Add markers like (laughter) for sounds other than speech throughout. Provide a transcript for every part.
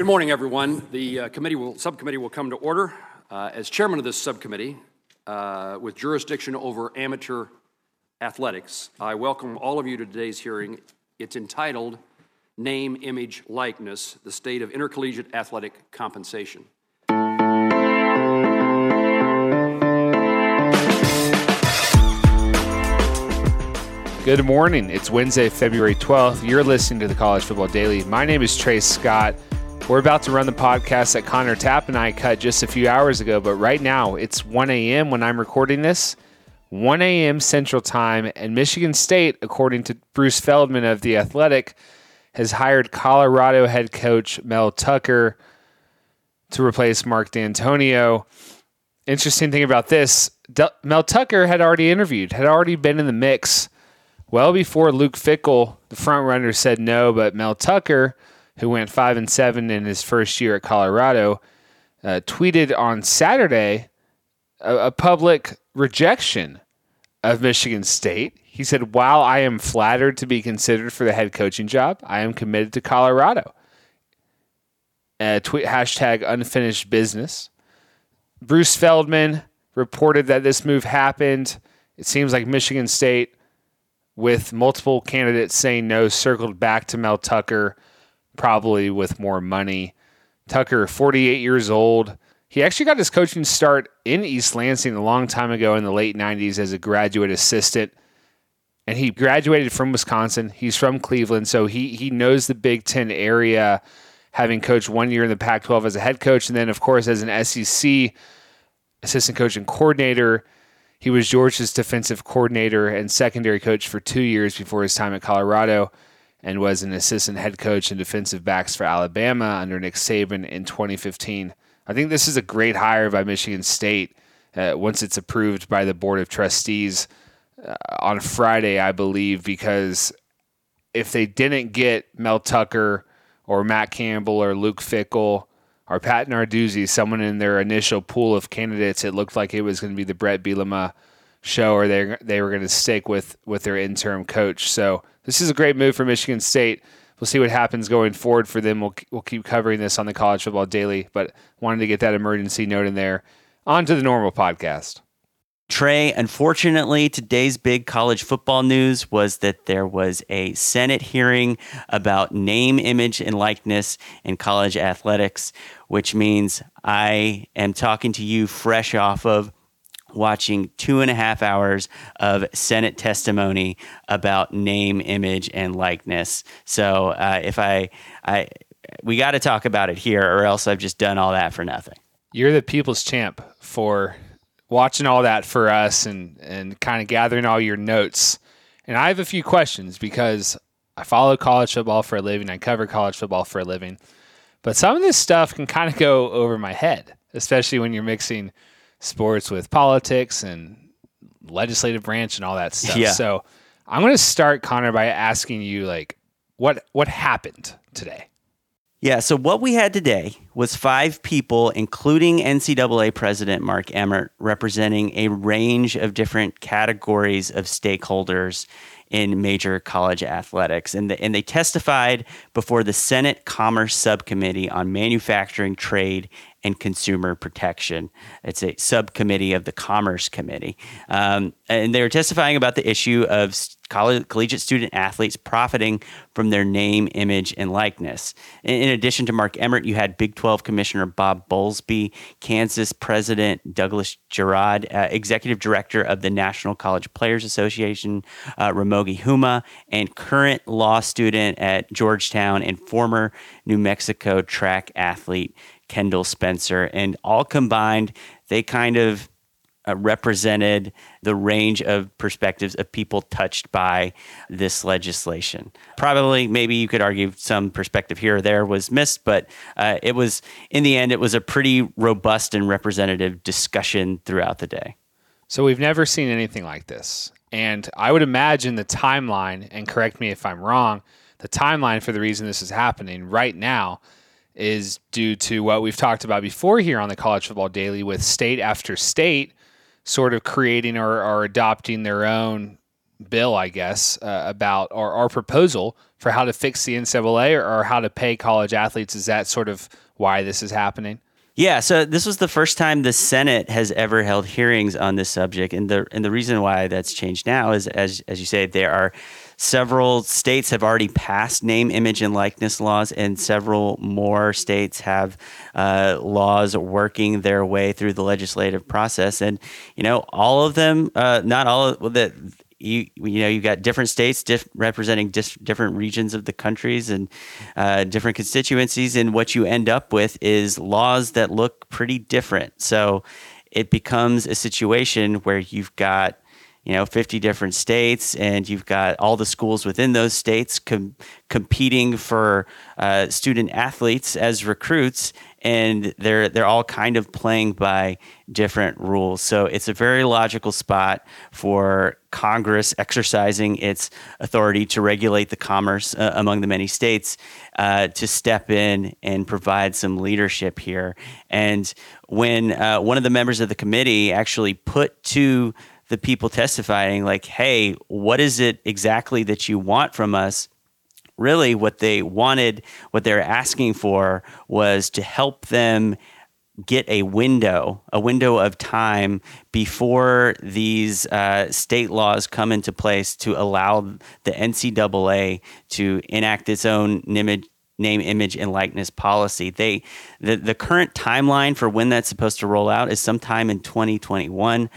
Good morning, everyone. The uh, committee will, subcommittee will come to order. Uh, as chairman of this subcommittee, uh, with jurisdiction over amateur athletics, I welcome all of you to today's hearing. It's entitled Name, Image, Likeness The State of Intercollegiate Athletic Compensation. Good morning. It's Wednesday, February 12th. You're listening to the College Football Daily. My name is Trey Scott. We're about to run the podcast that Connor Tapp and I cut just a few hours ago, but right now it's 1 a.m. when I'm recording this, 1 a.m. Central Time, and Michigan State, according to Bruce Feldman of The Athletic, has hired Colorado head coach Mel Tucker to replace Mark Dantonio. Interesting thing about this, Mel Tucker had already interviewed, had already been in the mix well before Luke Fickell, the front runner, said no, but Mel Tucker – who went five and seven in his first year at Colorado, uh, tweeted on Saturday a, a public rejection of Michigan State. He said, "While I am flattered to be considered for the head coaching job, I am committed to Colorado." Uh, tweet hashtag unfinished business. Bruce Feldman reported that this move happened. It seems like Michigan State, with multiple candidates saying no, circled back to Mel Tucker probably with more money. Tucker, 48 years old. He actually got his coaching start in East Lansing a long time ago in the late 90s as a graduate assistant. And he graduated from Wisconsin. He's from Cleveland, so he he knows the Big Ten area, having coached one year in the Pac 12 as a head coach, and then, of course, as an SEC assistant coach and coordinator. He was Georgia's defensive coordinator and secondary coach for two years before his time at Colorado and was an assistant head coach and defensive backs for Alabama under Nick Saban in 2015. I think this is a great hire by Michigan State uh, once it's approved by the Board of Trustees uh, on Friday, I believe, because if they didn't get Mel Tucker or Matt Campbell or Luke Fickell or Pat Narduzzi, someone in their initial pool of candidates, it looked like it was going to be the Bret Bielema show, or they they were going to stick with with their interim coach. So this is a great move for Michigan State. We'll see what happens going forward for them. We'll we'll keep covering this on the College Football Daily, but wanted to get that emergency note in there. On to the normal podcast. Trey, unfortunately, today's big college football news was that there was a Senate hearing about name, image, and likeness in college athletics, which means I am talking to you fresh off of watching two and a half hours of Senate testimony about name, image, and likeness. So uh, if I, I, we got to talk about it here, or else I've just done all that for nothing. You're the people's champ for watching all that for us and and kind of gathering all your notes. And I have a few questions because I follow college football for a living. I cover college football for a living. But some of this stuff can kind of go over my head, especially when you're mixing sports with politics and legislative branch and all that stuff. Yeah. So I'm going to start Connor by asking you like what what happened today? Yeah, so what we had today was five people, including NCAA President Mark Emmert, representing a range of different categories of stakeholders in major college athletics. And, the, and they testified before the Senate Commerce Subcommittee on Manufacturing, Trade, and Consumer Protection. It's a subcommittee of the Commerce Committee. Um, and they were testifying about the issue of collegiate student athletes profiting from their name, image, and likeness. In, in, addition to Mark Emmert, you had Big 12 Commissioner Bob Bowlsby, Kansas President Douglas Girod, uh, Executive Director of the National College Players Association, uh, Ramogi Huma, and current law student at Georgetown and former New Mexico track athlete Kendall Spencer, and all combined, they kind of uh, represented the range of perspectives of people touched by this legislation. Probably, maybe you could argue some perspective here or there was missed, but uh, it was, in the end, it was a pretty robust and representative discussion throughout the day. So, we've never seen anything like this. And I would imagine the timeline, and correct me if I'm wrong, the timeline for the reason this is happening right now is due to what we've talked about before here on the College Football Daily with state after state sort of creating or, or adopting their own bill, I guess, uh, about our, our proposal for how to fix the NCAA or, or how to pay college athletes. Is that sort of why this is happening? Yeah, so this was the first time the Senate has ever held hearings on this subject, and the and the reason why that's changed now is, as as you say, there are several states have already passed name, image, and likeness laws, and several more states have uh, laws working their way through the legislative process. And you know, all of them, uh, not all of that you you know you've got different states diff- representing dis- different regions of the countries and uh, different constituencies, and what you end up with is laws that look pretty different. So it becomes a situation where you've got you know 50 different states and you've got all the schools within those states com- competing for uh, student athletes as recruits and they're they're all kind of playing by different rules. So it's a very logical spot for congress exercising its authority to regulate the commerce uh, among the many states uh, to step in and provide some leadership here. And when uh, one of the members of the committee actually put to the people testifying, like, hey, what is it exactly that you want from us? Really, what they wanted, what they're asking for was to help them get a window, a window of time before these uh, state laws come into place to allow the NCAA to enact its own name, name, image, and likeness policy. They the, the current timeline for when that's supposed to roll out is sometime in 2021.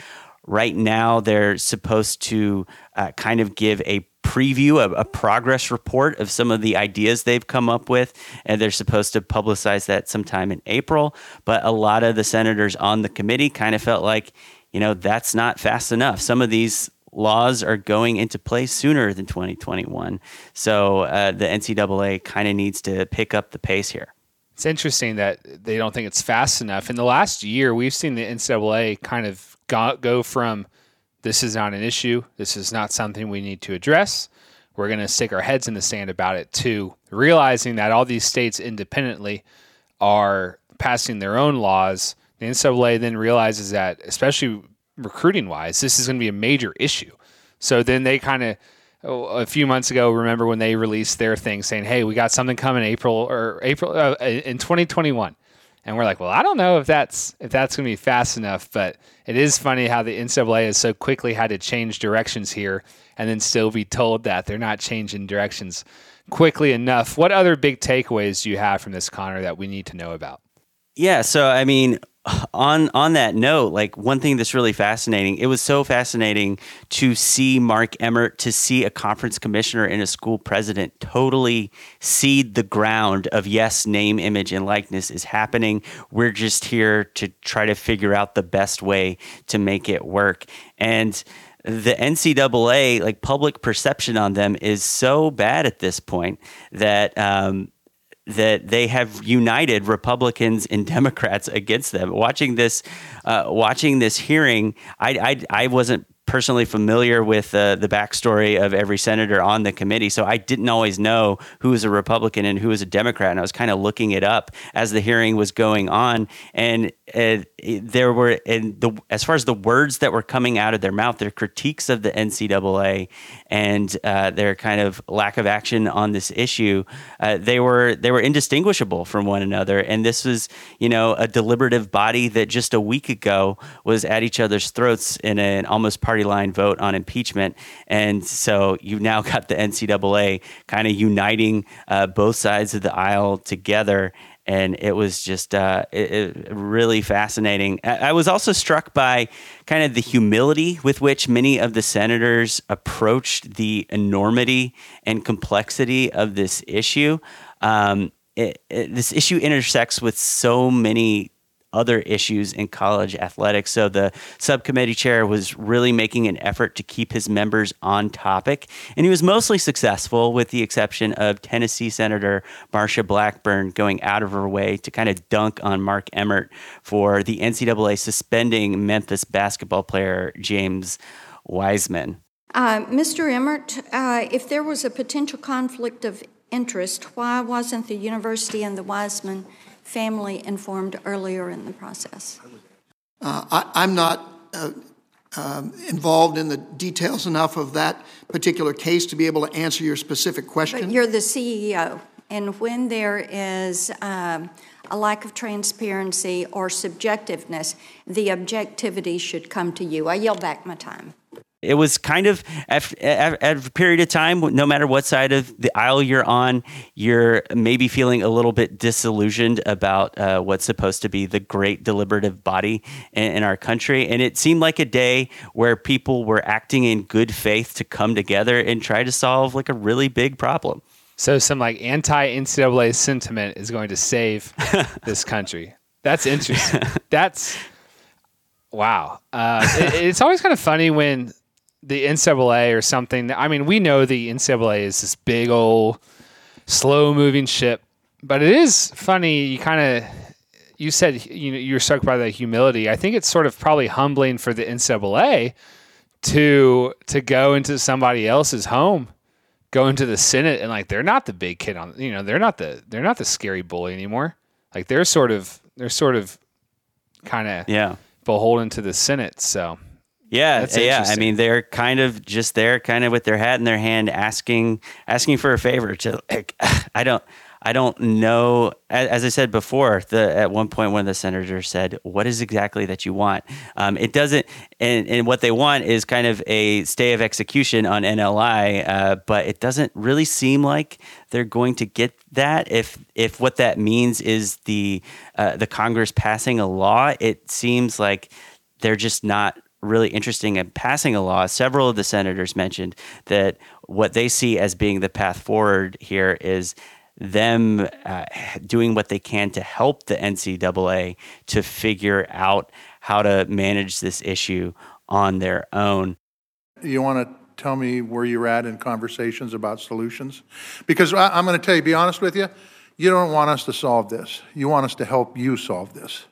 Right now, they're supposed to uh, kind of give a preview, a, a, progress report of some of the ideas they've come up with, and they're supposed to publicize that sometime in April. But a lot of the senators on the committee kind of felt like, you know, that's not fast enough. Some of these laws are going into place sooner than 2021. So uh, the NCAA kind of needs to pick up the pace here. It's interesting that they don't think it's fast enough. In the last year, we've seen the NCAA kind of go, go from this is not an issue, this is not something we need to address. We're going to stick our heads in the sand about it to realizing that all these states independently are passing their own laws. The NCAA then realizes that, especially recruiting wise, this is going to be a major issue. So then they kind of, oh, a few months ago, remember when they released their thing saying, "Hey, we got something coming April or April uh, in 2021." And we're like, well, I don't know if that's if that's going to be fast enough, but it is funny how the NCAA has so quickly had to change directions here, and then still be told that they're not changing directions quickly enough. What other big takeaways do you have from this, Connor, that we need to know about? Yeah, so I mean, on on that note, like one thing that's really fascinating, it was so fascinating to see Mark Emmert, to see a conference commissioner and a school president totally cede the ground of yes, name, image, and likeness is happening. We're just here to try to figure out the best way to make it work. And the NCAA, like public perception on them, is so bad at this point that um, that they have united Republicans and Democrats against them. Watching this, uh, watching this hearing, I, I, I wasn't personally familiar with uh, the backstory of every senator on the committee, so I didn't always know who was a Republican and who was a Democrat. And I was kind of looking it up as the hearing was going on, and uh, there were, and the as far as the words that were coming out of their mouth, their critiques of the NCAA and uh, their kind of lack of action on this issue, uh, they were they were indistinguishable from one another. And this was, you know, a deliberative body that just a week ago was at each other's throats in an almost party line vote on impeachment. And so you've now (laughs) got the NCAA kind of uniting uh, both sides of the aisle together. And it was just uh, it, it really fascinating. I, was also struck by kind of the humility with which many of the senators approached the enormity and complexity of this issue. Um, it, it, this issue intersects with so many other issues in college athletics. So the subcommittee chair was really making an effort to keep his members on topic. And he was mostly successful, with the exception of Tennessee Senator Marsha Blackburn going out of her way to kind of dunk on Mark Emmert for the NCAA suspending Memphis basketball player James Wiseman. Uh, Mr. Emmert, uh, if there was a potential conflict of interest, why wasn't the university and the Wiseman family informed earlier in the process? Uh, I, am not uh, um, involved in the details enough of that particular case to be able to answer your specific question. But you're the CEO, and when there is um, a lack of transparency or subjectiveness, the objectivity should come to you. I yield back my time. It was kind of at, at, at, a period of time, no matter what side of the aisle you're on, you're maybe feeling a little bit disillusioned about uh, what's supposed to be the great deliberative body in, in, our country. And it seemed like a day where people were acting in good faith to come together and try to solve like a really big problem. So some like anti NCAA sentiment is going to save (laughs) this country. That's interesting. (laughs) That's wow. Uh, it, it's always kind of funny when the NCAA or something. I mean, we know the NCAA is this big old slow moving ship, but it is funny. You kind of you said you know you're struck by the humility. I think it's sort of probably humbling for the NCAA to to go into somebody else's home, go into the Senate, and like they're not the big kid on you know they're not the they're not the scary bully anymore. Like they're sort of they're sort of kind of yeah beholden to the Senate. So yeah, yeah. I mean, they're kind of just there, kind of with their hat in their hand, asking asking for a favor. To like, (laughs) I don't, I don't know. As I said before, the at one point one of the senators said, "What is exactly that you want?" Um, it doesn't, and, and what they want is kind of a stay of execution on NLI, uh, but it doesn't really seem like they're going to get that. If if what that means is the uh, the Congress passing a law, it seems like they're just not really interesting in passing a law. Several of the senators mentioned that what they see as being the path forward here is them uh, doing what they can to help the NCAA to figure out how to manage this issue on their own. You want to tell me where you're at in conversations about solutions? Because I, I'm going to tell you, be honest with you, you don't want us to solve this. You want us to help you solve this.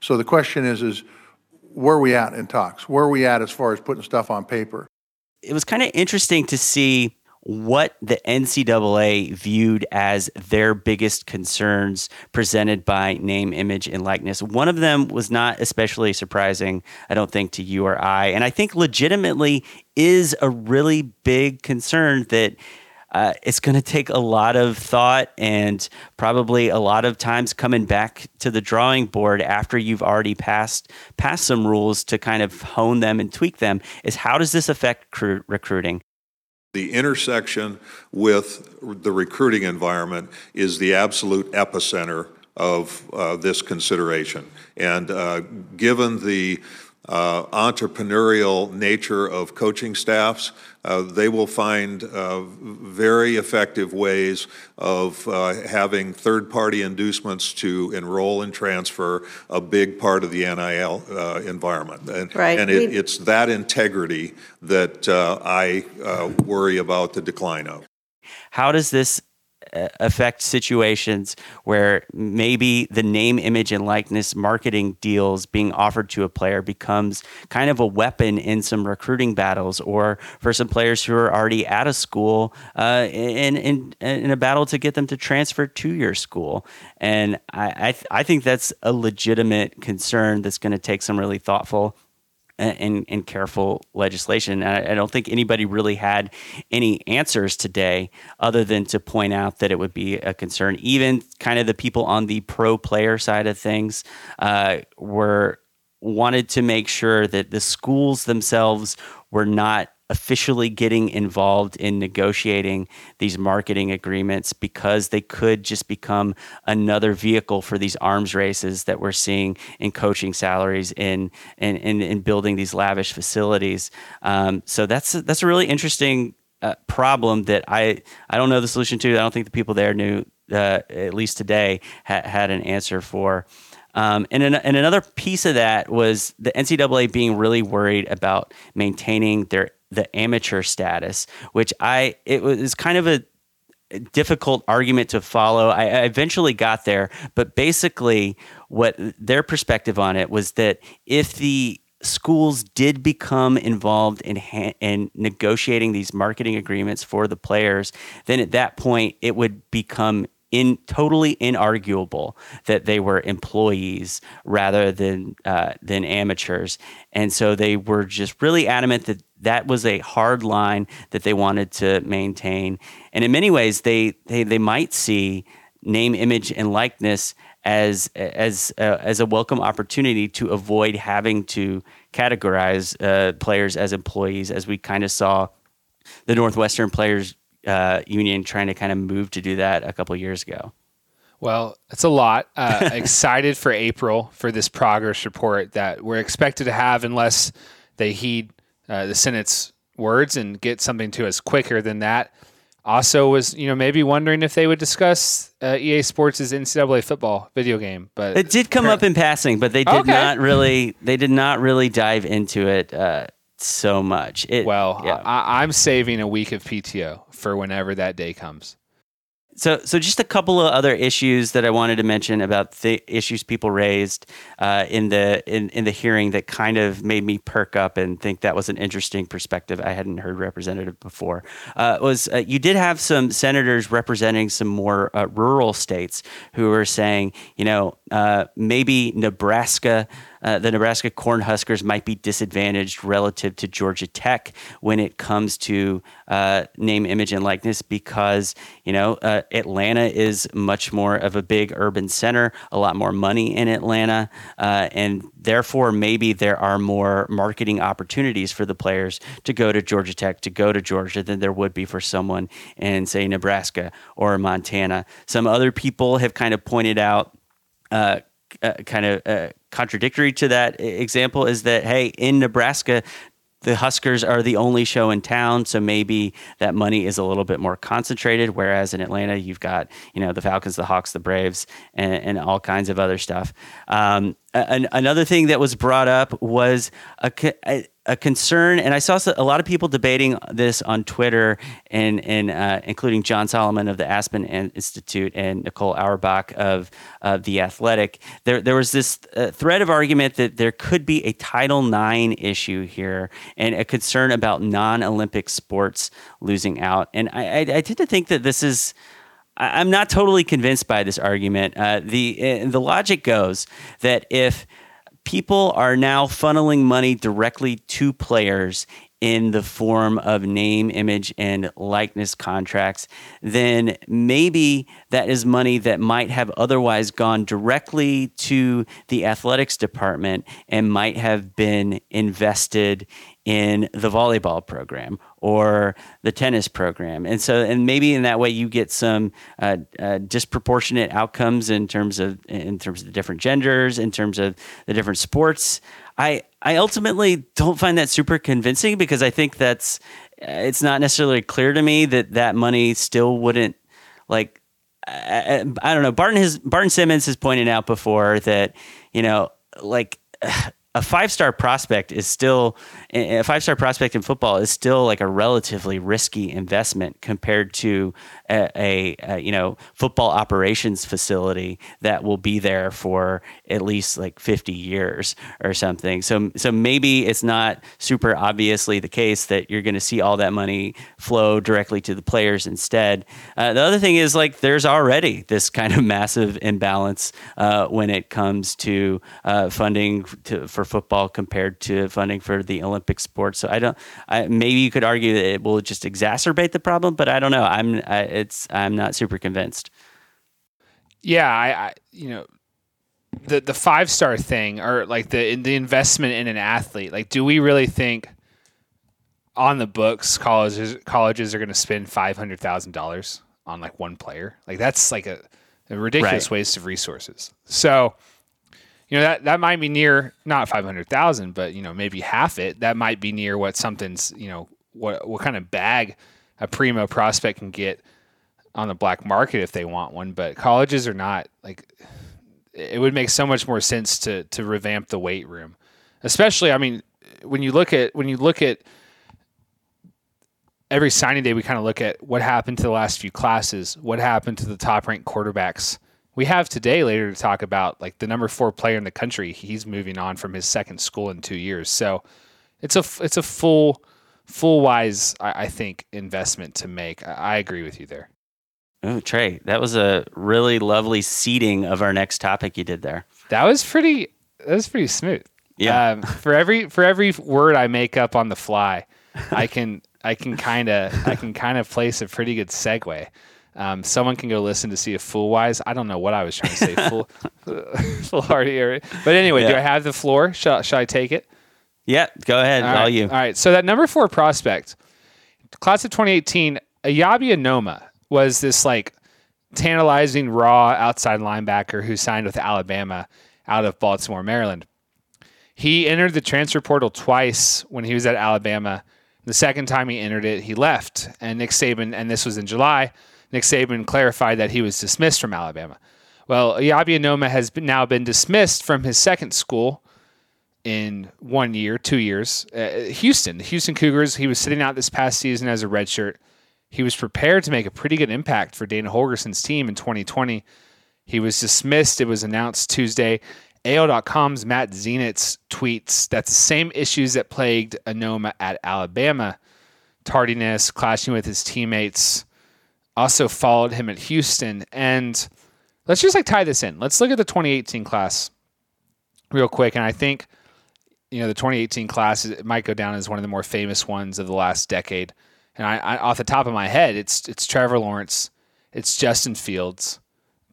So the question is, is where are we at in talks? Where are we at as far as putting stuff on paper? It was kind of interesting to see what the NCAA viewed as their biggest concerns presented by name, image, and likeness. One of them was not especially surprising, I don't think, to you or I. And I think legitimately is a really big concern that uh, it's going to take a lot of thought and probably a lot of times coming back to the drawing board after you've already passed passed some rules to kind of hone them and tweak them. Is how does this affect cr- recruiting? The intersection with the recruiting environment is the absolute epicenter of uh, this consideration. And uh, given the uh, entrepreneurial nature of coaching staffs, uh, they will find uh, very effective ways of uh, having third party inducements to enroll and transfer a big part of the NIL uh, environment. And, right. and it, it's that integrity that uh, I worry about the decline of. How does this affect situations where maybe the name, image, and likeness marketing deals being offered to a player becomes kind of a weapon in some recruiting battles, or for some players who are already at a school uh, in, in in a battle to get them to transfer to your school. And I I, th- I think that's a legitimate concern that's going to take some really thoughtful and, and careful legislation. I, I, don't think anybody really had any answers today other than to point out that it would be a concern. Even kind of the people on the pro player side of things uh, were wanted to make sure that the schools themselves were not officially getting involved in negotiating these marketing agreements because they could just become another vehicle for these arms races that we're seeing in coaching salaries in in, in, in building these lavish facilities. Um, so that's that's a really interesting uh, problem that I I don't know the solution to. I don't think the people there knew uh, at least today ha- had an answer for. Um, and, an, and another piece of that was the NCAA being really worried about maintaining their the amateur status, which I it was kind of a difficult argument to follow. I, I eventually got there, but basically, what their perspective on it was that if the schools did become involved in ha- in negotiating these marketing agreements for the players, then at that point it would become in totally inarguable that they were employees rather than uh, than amateurs, and so they were just really adamant that that was a hard line that they wanted to maintain. And in many ways, they they they might see name, image, and likeness as as uh, as a welcome opportunity to avoid having to categorize uh, players as employees, as we kind of saw the Northwestern Players uh, Union trying to kind of move to do that a couple years ago. Well, it's a lot. Uh, (laughs) excited for April for this progress report that we're expected to have, unless they heed uh, the Senate's words and get something to us quicker than that. Also, was you know maybe wondering if they would discuss uh, EA Sports' NCAA football video game, but it did come up in passing, but they did Okay. not really they did not really dive into it uh, so much. It, well, yeah. I, I'm saving a week of PTO for whenever that day comes. So, so just a couple of other issues that I wanted to mention about the issues people raised uh, in the in, in the hearing that kind of made me perk up and think that was an interesting perspective I hadn't heard represented before. Uh, was uh, you did have some senators representing some more uh, rural states who were saying, you know, uh, maybe Nebraska. Uh, the Nebraska Cornhuskers might be disadvantaged relative to Georgia Tech when it comes to uh, name, image, and likeness because you know uh, Atlanta is much more of a big urban center, a lot more money in Atlanta, uh, and therefore maybe there are more marketing opportunities for the players to go to Georgia Tech, to go to Georgia than there would be for someone in say Nebraska or Montana. Some other people have kind of pointed out. Uh, uh, kind of uh, contradictory to that example is that hey in Nebraska the Huskers are the only show in town, so maybe that money is a little bit more concentrated. Whereas in Atlanta, you've got you know the Falcons, the Hawks, the Braves, and, and all kinds of other stuff. Um, an, another thing that was brought up was a, a, a concern, and I saw a lot of people debating this on Twitter, and, and uh, including John Solomon of the Aspen Institute and Nicole Auerbach of uh, the Athletic. There, there was this uh, thread of argument that there could be a Title IX issue here, and a concern about non-Olympic sports losing out. And I, I, I tend to think that this is. I- I'm not totally convinced by this argument. Uh, the uh, the logic goes that if people are now funneling money directly to players in the form of name, image, and likeness contracts, then maybe that is money that might have otherwise gone directly to the athletics department and might have been invested in the volleyball program or the tennis program. And so, and maybe in that way you get some uh, uh, disproportionate outcomes in terms of in terms of the different genders, in terms of the different sports. I I ultimately don't find that super convincing because I think that's uh, it's not necessarily clear to me that that money still wouldn't like I, I I don't know. Barton has Barton Simmons has pointed out before that you know like a five star prospect is still a five star prospect in football is still like a relatively risky investment compared to a, a, a you know football operations facility that will be there for at least like 50 years or something. So so maybe it's not super obviously the case that you're going to see all that money flow directly to the players instead. Uh, the other thing is like there's already this kind of massive imbalance uh, when it comes to uh, funding to, for football compared to funding for the Olympic sports. So I don't. I, maybe you could argue that it will just exacerbate the problem, but I don't know. I'm. I, it's. I'm not super convinced. Yeah, I, I you know the the five star thing or like the the investment in an athlete. Like, do we really think on the books colleges colleges are going to spend five hundred thousand dollars on like one player? Like that's like a, a ridiculous Right. waste of resources. So. You know that that might be near not five hundred thousand, but you know maybe half it. That might be near what something's you know what what kind of bag a primo prospect can get on the black market if they want one. But colleges are not like it would make so much more sense to to revamp the weight room, especially. I mean, when you look at when you look at every signing day, we kind of look at what happened to the last few classes, what happened to the top ranked quarterbacks. We have today later to talk about like the number four player in the country. He's moving on from his second school in two years, so it's a it's a full full wise I, I think investment to make. I, I agree with you there. Oh, Trey, that was a really lovely seating of our next topic you did there. That was pretty. That was pretty smooth. Yeah. Um, for every for every word I make up on the fly, I (laughs) can I can kind of I can kind of place a pretty good segue. Um, someone can go listen to see if Fool Wise. I don't know what I was trying to say. Fool, (laughs) (laughs) foolhardy area. But anyway, do I have the floor? Shall, shall I take it? Yeah, go ahead. All, right. you. All right. So that number four prospect, class of 2018, Eyabi Anoma was this like tantalizing raw outside linebacker who signed with Alabama out of Baltimore, Maryland. He entered the transfer portal twice when he was at Alabama. The second time he entered it, he left. And Nick Saban, and this was in July, Nick Saban clarified that he was dismissed from Alabama. Well, Eyabi Anoma has been, now been dismissed from his second school in one year, two years. Uh, Houston, the Houston Cougars, he was sitting out this past season as a redshirt. He was prepared to make a pretty good impact for Dana Holgorsen's team in 2020. He was dismissed. It was announced Tuesday. AL.com's Matt Zenitz tweets that's the same issues that plagued Anoma at Alabama. Tardiness, clashing with his teammates, also followed him at Houston. And let's just like tie this in. Let's look at the 2018 class real quick. And I think, you know, the 2018 class it might go down as one of the more famous ones of the last decade. And I, I off the top of my head, it's it's Trevor Lawrence, it's Justin Fields,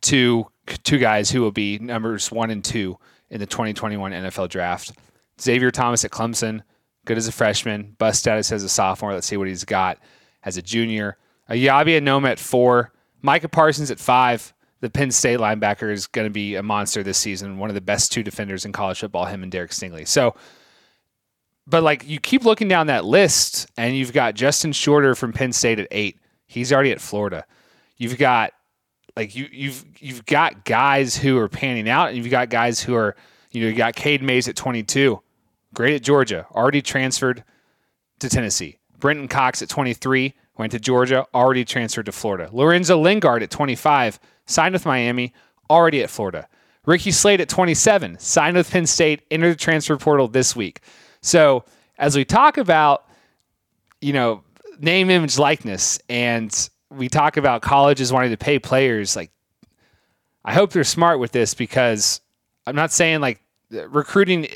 two two guys who will be numbers one and two in the 2021 NFL draft. Xavier Thomas at Clemson, good as a freshman, bust status as a sophomore. Let's see what he's got as a junior. Eyabi Anoma at four, Micah Parsons at five. The Penn State linebacker is going to be a monster this season. One of the best two defenders in college football, him and Derek Stingley. So, but like you keep looking down that list, and you've got Justin Shorter from Penn State at eight. He's already at Florida. You've got like you you've you've got guys who are panning out, and you've got guys who are you know you got Cade Mays at 22, great at Georgia, already transferred to Tennessee. Brenton Cox at 23 went to Georgia, already transferred to Florida. Lorenzo Lingard at 25 signed with Miami, already at Florida. Ricky Slade at 27 signed with Penn State, entered the transfer portal this week. So as we talk about you know name, image, likeness, and we talk about colleges wanting to pay players, like I hope they're smart with this because I'm not saying like recruiting.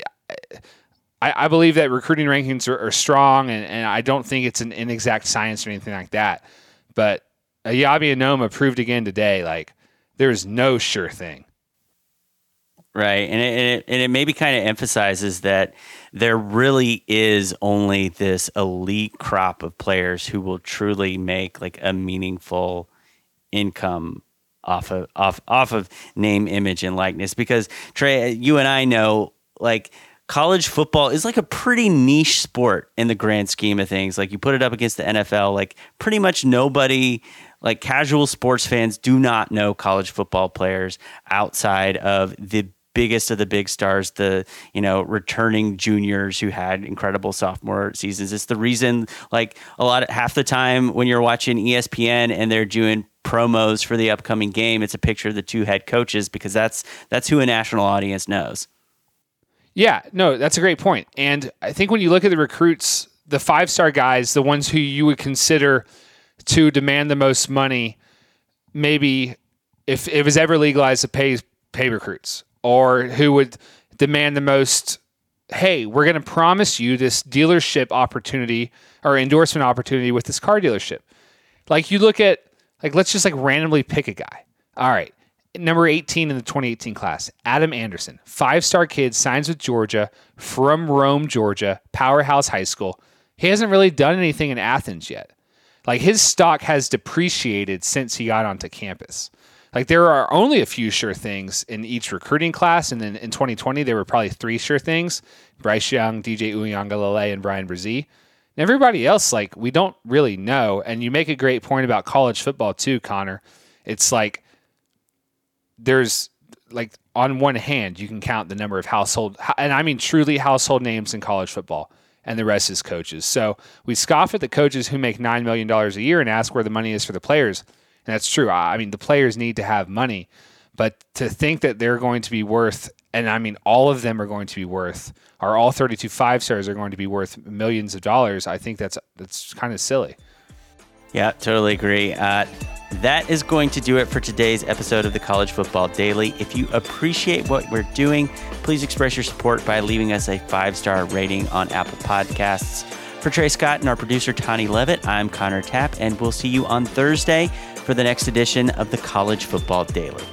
I, I believe that recruiting rankings are, are strong, and, and I don't think it's an inexact science or anything like that. But Eyabi Anoma proved again today, like there is no sure thing. Right. And it, and it, and it maybe kind of emphasizes that there really is only this elite crop of players who will truly make like a meaningful income off of off off of name, image, and likeness. Because Trey, you and I know like college football is like a pretty niche sport in the grand scheme of things. Like you put it up against the NFL, like pretty much nobody like casual sports fans do not know college football players outside of the biggest of the big stars, the you know returning juniors who had incredible sophomore seasons. It's the reason, like a lot of half the time when you're watching ESPN and they're doing promos for the upcoming game, it's a picture of the two head coaches because that's that's who a national audience knows. Yeah, no, that's a great point. And I think when you look at the recruits, the five star guys, the ones who you would consider to demand the most money, maybe if it was ever legalized to pay pay recruits, or who would demand the most, hey, we're going to promise you this dealership opportunity or endorsement opportunity with this car dealership. Like you look at, like let's just like randomly pick a guy. All right, number 18 in the 2018 class, Adam Anderson, five star kid, signs with Georgia from Rome, Georgia, powerhouse high school. He hasn't really done anything in Athens yet. Like his stock has depreciated since he got onto campus. Like there are only a few sure things in each recruiting class, and then in 2020 there were probably three sure things: Bryce Young, DJ Uiagalelei, and Bryan Bresee. And everybody else, like we don't really know. And you make a great point about college football too, Connor. It's like there's like on one hand you can count the number of household and I mean truly household names in college football and the rest is coaches. So we scoff at the coaches who make nine million dollars a year and ask where the money is for the players. And that's true. I mean the players need to have money, but to think that they're going to be worth and I mean all of them are going to be worth are all 32 five stars are going to be worth millions of dollars. I think that's that's kind of silly. Yeah, totally agree. Uh, that is going to do it for today's episode of the College Football Daily. If you appreciate what we're doing, please express your support by leaving us a five star rating on Apple Podcasts. For Trey Scott and our producer, Tani Levitt, I'm Connor Tapp, and we'll see you on Thursday for the next edition of the College Football Daily.